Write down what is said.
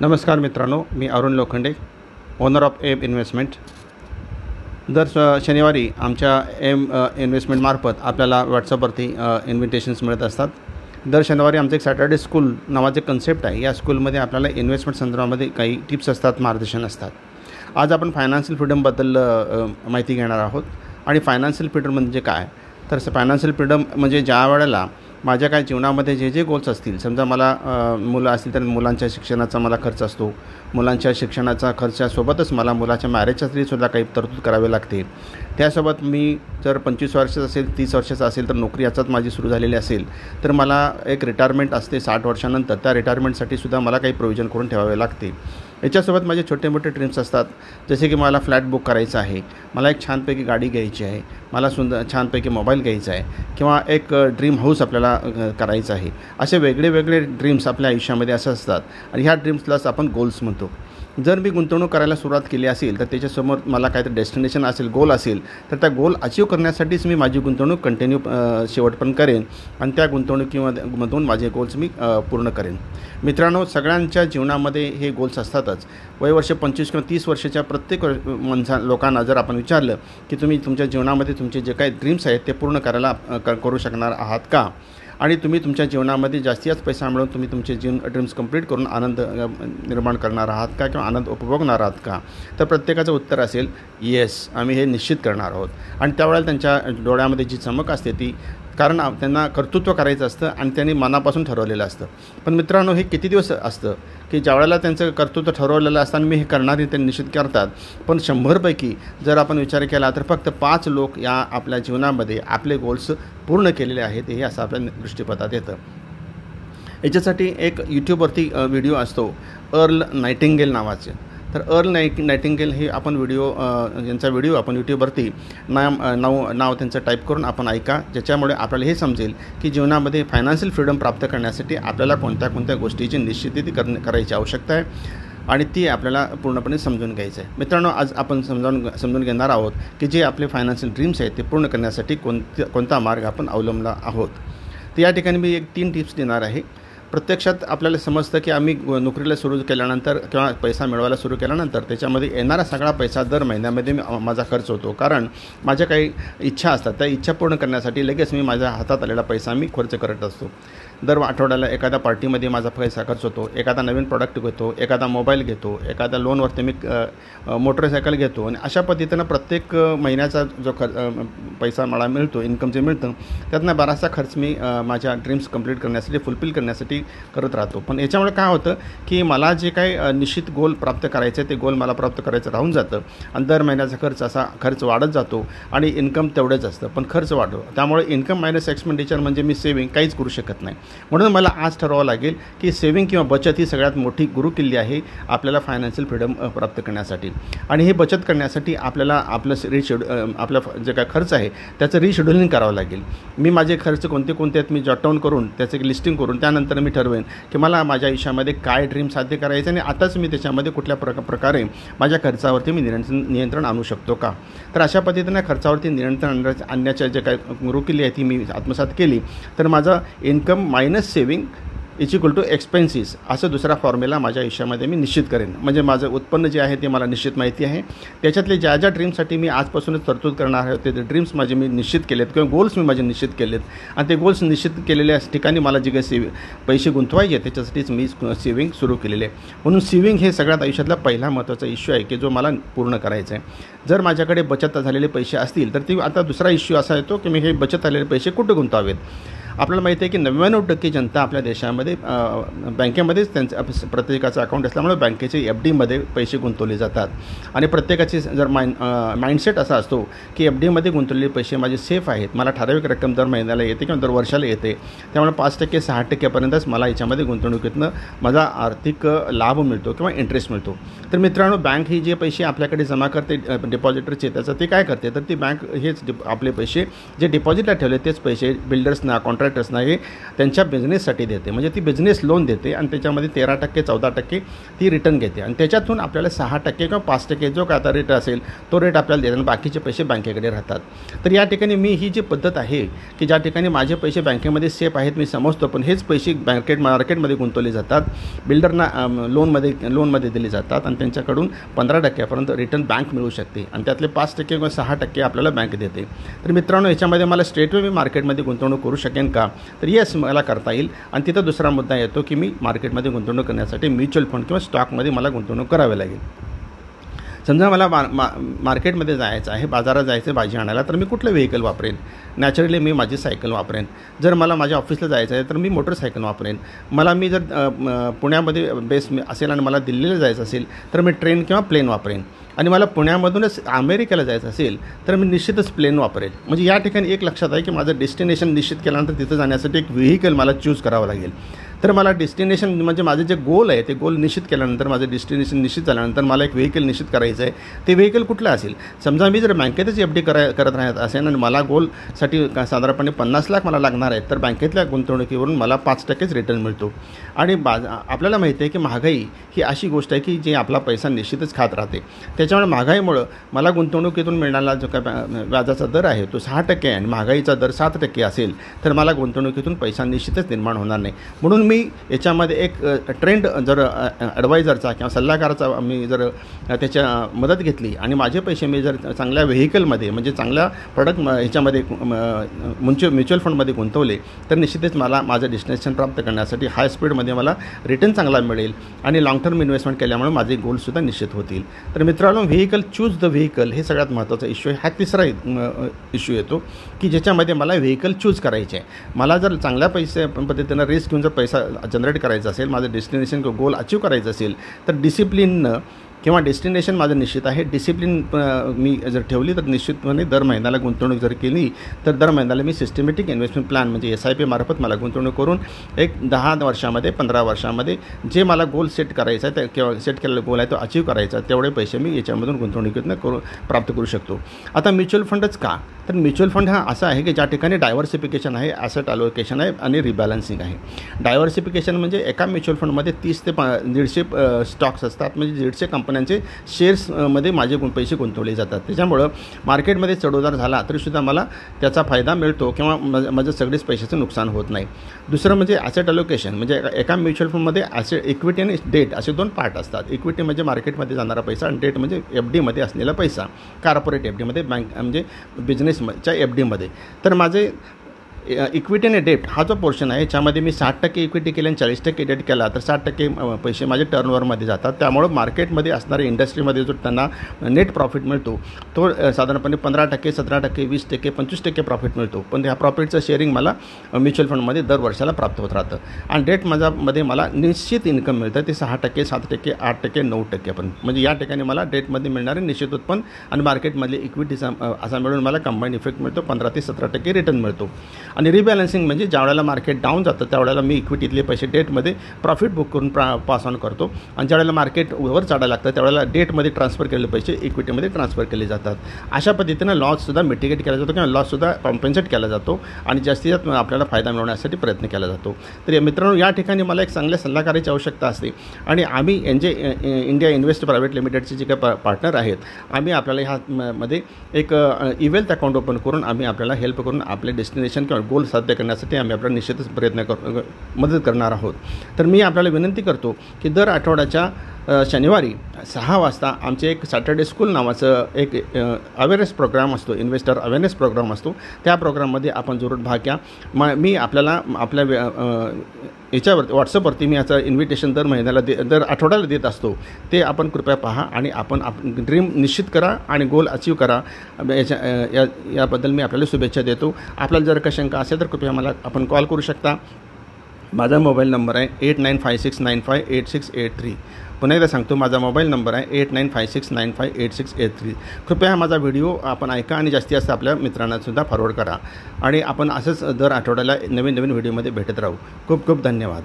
नमस्कार मित्रांनो मी Arun Lokhande owner of M investment दर शनिवारी आमच्या एम इन्व्हेस्टमेंटमार्फत आपल्याला व्हॉट्सअपवरती इन्व्हिटेशन्स मिळत असतात. दर शनिवारी आमचं एक सॅटर्डे स्कूल नावाचे कन्सेप्ट आहे. या स्कूलमध्ये आपल्याला इन्व्हेस्टमेंट संदर्भामध्ये काही टिप्स असतात मार्गदर्शन असतात. आज आपण फायनान्शियल फ्रीडमबद्दल माहिती घेणार आहोत. आणि फायनान्शियल फ्रीडम म्हणजे काय? तर फायनान्शियल फ्रीडम म्हणजे ज्या वेळेला माझ्या काय जीवनामध्ये जे जे गोल्स असतील समजा मला मुलं असतील तर मुलांच्या शिक्षणाचा मला खर्च असतो. मुलांच्या शिक्षणाचा खर्चासोबतच मला मुलाच्या मॅरेजसाठी सुद्धा काही तरतूद करावी लागते. त्यासोबत मी जर पंचवीस वर्षाचा असेल तीस वर्षाचा असेल तर नोकरी याचाच माझी सुरू झालेली असेल तर मला एक रिटायरमेंट असते साठ वर्षानंतर. त्या रिटायरमेंटसाठी सुद्धा मला काही प्रोविजन करून ठेवावे लागते. याच्यासोबत माझे छोटे मोठे ड्रीम्स असतात. जसे की मला फ्लॅट बुक करायचा आहे. मला एक छानपैकी गाडी घ्यायची आहे. मला सुंदर छानपैकी मोबाईल घ्यायचा आहे. किंवा एक ड्रीम हाऊस आपल्याला करायचं आहे. असे वेगळे वेगळे ड्रीम्स आपल्या आयुष्यामध्ये असं असतात. आणि ह्या ड्रीम्सलाच आपण गोल्स म्हणतो. जर मी गुंतवणूक करायला सुरुवात केली असेल तर त्याच्यासमोर मला काहीतरी डेस्टिनेशन असेल गोल असेल तर त्या गोल अचीव करण्यासाठीच मी माझी गुंतवणूक कंटिन्यू शेवटपर्यंत करेन आणि त्या गुंतवणुकीमधून मधून माझे गोल्स मी पूर्ण करेन. मित्रांनो सगळ्यांच्या जीवनामध्ये हे गोल्स असतातच. वयवर्ष पंचवीस किंवा तीस वर्षाच्या प्रत्येक माणसा लोकांना जर आपण विचारलं की तुम्ही तुमच्या जीवनामध्ये तुमचे जे काही ड्रीम्स आहेत ते पूर्ण करायला क- करू शकणार आहात का? आणि तुम्ही तुमच्या जीवनामध्ये जास्तीत जास्त पैसा मिळवून तुम्ही तुमचे जीवन ड्रीम्स कंप्लीट करून आनंद निर्माण करणार आहात का किंवा आनंद उपभोगणार आहात का? तर प्रत्येकाचं उत्तर असेल येस आम्ही हे निश्चित करणार आहोत. आणि त्यावेळेला त्यांच्या डोळ्यामध्ये जी चमक असते ती कारण त्यांना कर्तृत्व करायचं असतं आणि त्यांनी मनापासून ठरवलेलं असतं. पण मित्रांनो हे किती दिवस असतं की ज्यावेळेला त्यांचं कर्तृत्व ठरवलेलं असताना मी हे करणार हे ते निश्चित करतात. पण शंभरपैकी जर आपण विचार केला तर फक्त पाच लोक या आपल्या जीवनामध्ये आपले गोल्स पूर्ण केलेले आहेत हे असं आपल्या दृष्टीपथात येतं. याच्यासाठी एक यूट्यूबवरती व्हिडिओ असतो अर्ल नायटिंगेल नावाचे. तर अर्ल नाईट नायटिंगेल हे आपण व्हिडिओ यांचा व्हिडिओ आपण यूट्यूबवरती नाम नाव नाव त्यांचं टाईप करून आपण ऐका. ज्याच्यामुळे आपल्याला हे समजेल की जीवनामध्ये फायनान्शियल फ्रीडम प्राप्त करण्यासाठी आपल्याला कोणत्या कोणत्या गोष्टीची निश्चिती कर करायची आवश्यकता आहे आणि ती आपल्याला पूर्णपणे समजून घ्यायचं आहे. मित्रांनो आज आपण समजावून समजून घेणार आहोत की जे आपले फायनान्शियल ड्रीम्स आहेत ते पूर्ण करण्यासाठी कोणत्या कोणता मार्ग आपण अवलंबला आहोत. तर या ठिकाणी मी एक तीन टिप्स देणार आहे. प्रत्यक्षात आपल्याला समजतं की आम्ही नोकरीला सुरू केल्यानंतर किंवा पैसा मिळवायला सुरू केल्यानंतर त्याच्यामध्ये येणारा सगळा पैसा दर महिन्यामध्ये मी माझा खर्च होतो. कारण माझ्या काही इच्छा असतात त्या इच्छा पूर्ण करण्यासाठी लगेच मी माझ्या हातात आलेला पैसा मी खर्च करत असतो. दर आठवड्याला एखाद्या पार्टीमध्ये माझा पैसा खर्च होतो एखादा नवीन प्रॉडक्ट घेतो एखादा मोबाईल घेतो एखाद्या लोनवरती मी मोटरसायकल घेतो आणि अशा पद्धतीनं प्रत्येक महिन्याचा जो खर्च पैसा मला मिळतो इन्कम जे मिळतं त्यातनं बराचसा खर्च मी माझ्या ड्रीम्स कंप्लीट करण्यासाठी फुलफिल करण्यासाठी करत राहतो. पण याच्यामुळे काय होतं की मला जे काही निश्चित गोल प्राप्त करायचे ते गोल मला प्राप्त करायचं राहून जातं आणि दर महिन्याचा खर्च असा खर्च वाढत जातो आणि इन्कम तेवढंच असतं. पण खर्च वाढतो. त्यामुळे इन्कम मायनस एक्सपेंडिचर म्हणजे मी सेविंग काहीच करू शकत नाही. म्हणून मला आज ठरवावं लागेल की सेविंग किंवा बचत ही सगळ्यात मोठी गुरुकिल्ली आहे आपल्याला फायनान्शियल फ्रीडम प्राप्त करण्यासाठी. आणि हे बचत करण्यासाठी आपल्याला आपलं रिशेड आपला जे काय खर्च आहे त्याचं रिशेड्युलिंग करावं लागेल. मी माझे खर्च कोणते कोणते आहेत मी जॉट डाऊन करून त्याचं एक लिस्टिंग करून त्यानंतर मी ठरवेन की मला माझ्या आयुष्यामध्ये काय ड्रीम साध्य करायचं आणि आताच मी त्याच्यामध्ये कुठल्या प्र प्रकारे माझ्या खर्चावरती मी नियंत्रण नियंत्रण आणू शकतो का? तर अशा पद्धतीनं खर्चावरती नियंत्रण आणण्याच्या- आणण्याच्या जे काय गुरुकिल्ली आहे ती मी आत्मसात केली. तर माझं income minus saving is equal to expenses असं दुसरा फॉर्म्युला माझ्या आयुष्यामध्ये मी निश्चित करेन. म्हणजे माझं उत्पन्न जे आहे ते मला निश्चित माहिती आहे. त्याच्यातले ज्या ज्या ड्रीमसाठी मी आजपासूनच तरतूद करणार आहे ते ड्रीम्स माझे मी निश्चित केलेत किंवा गोल्स मी माझे निश्चित केलेत. आणि ते गोल्स निश्चित केलेल्या ठिकाणी मला जे काही सेवि पैसे गुंतवायचे त्याच्यासाठीच मी सेविंग सुरू केलेले आहे. म्हणून सेविंग हे सगळ्यात आयुष्यातला पहिला महत्त्वाचा इश्यू आहे की जो मला पूर्ण करायचा आहे. जर माझ्याकडे बचत झालेले पैसे असतील तर ती आता दुसरा इश्यू असा येतो की मी हे बचत झालेले पैसे कुठे गुंतवावेत? आपल्याला माहिती आहे की नव्याण्णव टक्के जनता आपल्या देशामध्ये बँकेमध्येच त्यांचं प्रत्येकाचं अकाउंट असल्यामुळे बँकेचे एफ डीमध्ये पैसे गुंतवले जातात. आणि प्रत्येकाची जर माइंड माइंडसेट असा असतो की एफ डीमध्ये गुंतवलेले पैसे माझे सेफ आहेत. मला ठराविक रक्कम दर महिन्याला येते किंवा दर वर्षाला येते. त्यामुळे पाच टक्के सहा टक्क्यापर्यंतच मला याच्यामध्ये गुंतवणुकीतनं माझा आर्थिक लाभ मिळतो किंवा इंटरेस्ट मिळतो. तर मित्रांनो बँक ही जे पैसे आपल्याकडे जमा करते डिपॉझिटरचे त्याचं ते काय करते? तर ती बँक हेच आपले पैसे जे डिपॉझिटला ठेवले तेच पैसे बिल्डर्सना अकाउंट कॉन्ट्रॅक्टर्स नाही त्यांच्या बिझनेससाठी देते. म्हणजे ती बिझनेस लोन देते आणि त्याच्यामध्ये तेरा टक्के चौदा टक्के ती रिटर्न घेते. आणि त्याच्यातून आपल्याला सहा टक्के किंवा पाच टक्के जो काय आता रेट असेल तो रेट आपल्याला देते आणि बाकीचे पैसे बँकेकडे राहतात. तर या ठिकाणी मी ही जी पद्धत आहे की ज्या ठिकाणी माझे पैसे बँकेमध्ये सेफ आहेत मी समजतो पण हेच पैसे बँकेट मार्केटमध्ये गुंतवले जातात. बिल्डरना लोनमध्ये लोनमध्ये दिले जातात आणि त्यांच्याकडून पंधरा टक्क्यापर्यंत रिटर्न बँक मिळू शकते. आणि त्यातले पाच टक्के किंवा सहा टक्के आपल्याला बँक देते. तर मित्रांनो याच्यामध्ये मला स्ट्रेटवे मी मार्केटमध्ये गुंतवणूक करू शकेन. का? तर येस मला करता येईल. आणि तिथं दुसरा मुद्दा येतो की मी मार्केटमध्ये गुंतवणूक करण्यासाठी म्युच्युअल फंड किंवा स्टॉकमध्ये मला गुंतवणूक करावी लागेल. समजा मला मा मा मार्केटमध्ये जायचं आहे बाजारात जायचं आहे भाजी आणायला तर मी कुठलं व्हेकल वापरेन? नॅचरली मी माझी सायकल वापरेन. जर मला माझ्या ऑफिसला जायचं आहे तर मी मोटरसायकल वापरेन. मला मी जर पुण्यामध्ये बेस असेल आणि मला दिल्लीला जायचं असेल तर मी ट्रेन किंवा प्लेन वापरेन. आणि मला पुण्यामधूनच अमेरिकेला जायचं असेल तर मी निश्चितच प्लेन वापरेल म्हणजे या ठिकाणी एक लक्षात आहे की माझं डेस्टिनेशन निश्चित केल्यानंतर तिथं जाण्यासाठी एक व्हेकल मला चूज करावं लागेल. तर मला डेस्टिनेशन म्हणजे माझे जे गोल आहे ते गोल निश्चित केल्यानंतर माझं डेस्टिनेशन निश्चित झाल्यानंतर मला एक व्हेकल निश्चित करायचं आहे ते व्हेकल कुठलं असेल? समजा मी जर बँकेतच एफ डी करा करत राहत असेल आणि मला गोलसाठी साधारणपणे पन्नास लाख मला लागणार आहेत तर बँकेतल्या गुंतवणुकीवरून मला पाच टक्केच रिटर्न मिळतो. आणि बाज आपल्याला माहिती आहे की महागाई ही अशी गोष्ट आहे की जी आपला पैसा निश्चितच खात राहते. त्याच्यामुळे महागाईमुळं मला गुंतवणुकीतून मिळणारा जो काय व्याजाचा दर आहे तो सहा टक्के आहे आणि महागाईचा दर सात टक्के असेल तर मला गुंतवणुकीतून पैसा निश्चितच निर्माण होणार नाही. म्हणून मी याच्यामध्ये एक ट्रेंड जर ॲडवायझरचा किंवा सल्लागाराचा मी जर त्याच्या मदत घेतली आणि माझे पैसे मी जर चांगल्या व्हेकलमध्ये म्हणजे चांगल्या प्रॉडक्ट ह्याच्यामध्ये म्युच्युअल म्युच्युअल फंडमध्ये गुंतवले तर निश्चितच मला माझं डेस्टिनेशन प्राप्त करण्यासाठी हाय स्पीडमध्ये मला रिटर्न चांगला मिळेल आणि लाँग टर्म इन्व्हेस्टमेंट केल्यामुळे माझे गोलसुद्धा निश्चित होतील. तर मित्रांनो व्हेकल चूज द व्हेकल हे सगळ्यात महत्त्वाचा इश्यू आहे. हा तिसरा इश्यू येतो की ज्याच्यामध्ये मला व्हेकल चूज करायचे आहे. मला जर चांगल्या पैसे पद्धतीनं रिस्क घेऊन जर पैसा जनरेट करायचं असेल माझं डेस्टिनेशन किंवा गोल अचीव करायचं असेल तर डिसिप्लिननं किंवा डेस्टिनेशन माझं निश्चित आहे. डिसिप्लिन मी जर ठेवली तर निश्चितपणे दर महिन्याला गुंतवणूक जर केली तर दर महिन्याला मी सिस्टमॅटिक इन्व्हेस्टमेंट प्लॅन म्हणजे एस आय पी मार्फत मला गुंतवणूक करून एक दहा वर्षामध्ये पंधरा वर्षामध्ये जे मला गोल सेट करायचा आहे किंवा सेट केलेला गोल आहे तो अचीव करायचा तेवढे पैसे मी याच्यामधून गुंतवणुकीतनं करू प्राप्त करू शकतो. आता म्युच्युअल फंडच का? तर म्युच्युअल फंड हा असा आहे की ज्या ठिकाणी डायव्हर्सिफिकेशन आहे ॲसेट अलोकेशन आहे आणि रिबॅलन्सिंग आहे. डायव्हर्सिफिकेशन म्हणजे एका म्युच्युअल फंडमध्ये तीस ते पा दीडशे स्टॉक्स असतात. म्हणजे दीडशे कंपन्यांचे शेअर्समध्ये माझे गुं पैसे गुंतवले जातात. त्याच्यामुळं मार्केटमध्ये चढउतार झाला तरीसुद्धा मला त्याचा फायदा मिळतो किंवा माझं सगळेच पैशाचं नुकसान होत नाही. दुसरं म्हणजे ॲसेट अलोकेशन म्हणजे एका म्युच्युअल फंडमध्ये ॲसेट इक्विटी आणि डेट असे दोन पार्ट असतात. इक्विटी म्हणजे मार्केटमध्ये जाणारा पैसा आणि डेट म्हणजे एफ डीमध्ये असलेला पैसा. कॉर्पोरेट एफ डीमध्ये बँक म्हणजे बिझनेसच्या एफ डीमध्ये तर माझे इक्विटी आणि डेट हा जो पोर्शन आहे याच्यामध्ये मी साठ टक्के इक्विटी केली आणि चाळीस टक्के डेट केला तर साठ टक्के पैसे माझे टर्नओव्हरमध्ये जातात. त्यामुळं मार्केटमध्ये असणाऱ्या इंडस्ट्रीमध्ये जो त्यांना नेट प्रॉफिट मिळतो तो साधारणपणे पंधरा टक्के सतरा टक्के वीस टक्के पंचवीस टक्के प्रॉफिट मिळतो. पण ह्या प्रॉफिटचं शेअरिंग मला म्युच्युअल फंडमध्ये दर वर्षाला प्राप्त होत राहतं. आणि डेट माझ्यामध्ये मला निश्चित इन्कम मिळतं ते सहा टक्के सात टक्के आठ टक्के नऊ टक्के पण. म्हणजे या ठिकाणी मला डेटमध्ये मिळणारे निश्चित उत्पन्न आणि मार्केटमधले इक्विटीचा असा मिळून मला कंबाईन इफेक्ट मिळतो पंधरा ते सतरा टक्के रिटर्न मिळतो. आणि रिबॅलन्सिंग म्हणजे ज्यावेळेला मार्केट डाऊन जातं त्यावेळेला मी इक्विटीतले पैसे डेटमध्ये प्रॉफिट बुक करून प्रा पास ऑन करतो. आणि ज्यावेळेला मार्केट वर चढायला लागतं त्यावेळेला डेटमध्ये ट्रान्सफर केलेले पैसे इक्विटीमध्ये ट्रान्सफर केले जातात. अशा पद्धतीनं लॉससुद्धा मिटिगेट केला जातो किंवा लॉससुद्धा कॉम्पेन्सेट केला जातो आणि जास्तीत जास्त आपल्याला फायदा मिळवण्यासाठी प्रयत्न केला जातो. तर मित्रांनो या ठिकाणी मला एक चांगल्या सल्लागाराची आवश्यकता असते. आणि आम्ही एन जे इंडिया इन्व्हेस्ट प्रायव्हेट लिमिटेडचे जे काही पार्टनर आहेत आम्ही आपल्याला ह्या मध्ये एक इवेल्थ अकाउंट ओपन करून आम्ही आपल्याला हेल्प करून आपले डेस्टिनेशन किंवा गोल साध्य करण्यासाठी आम्ही आपला निश्चितच प्रयत्न कर मदत करणार आहोत. तर मी आपल्याला विनंती करतो की दर आठवड्याच्या शनिवारी सहा वाजता आमचे एक सॅटर्डे स्कूल नावाचं एक अवेअरनेस प्रोग्राम असतो इन्व्हेस्टर अवेअरनेस प्रोग्राम असतो. त्या प्रोग्राममध्ये आपण जरूर भाग घ्या. म मी आपल्याला आपल्या याच्यावरती व्हॉट्सअपवरती मी याचं इन्व्हिटेशन दर महिन्याला दे दर आठवड्याला देत असतो. ते आपण कृपया पहा आणि आपण आप ड्रीम निश्चित करा आणि गोल अचीव करा. याच्या या याबद्दल मी आपल्याला शुभेच्छा देतो. आपल्याला जर का शंका असेल तर कृपया मला आपण कॉल करू शकता. माझा मोबाईल नंबर आहे eight nine five six nine five eight six eight three. पुन्हा एकदा सांगतो माझा मोबाईल नंबर आहे eight nine five six nine five eight six eight three. कृपया माझा व्हिडिओ आपण ऐका आणि जास्तीत जास्त आपल्या मित्रांनासुद्धा फॉरवर्ड करा. आणि आपण असंच दर आठवड्याला नवीन नवीन व्हिडिओमध्ये भेटत राहू. खूप खूप धन्यवाद.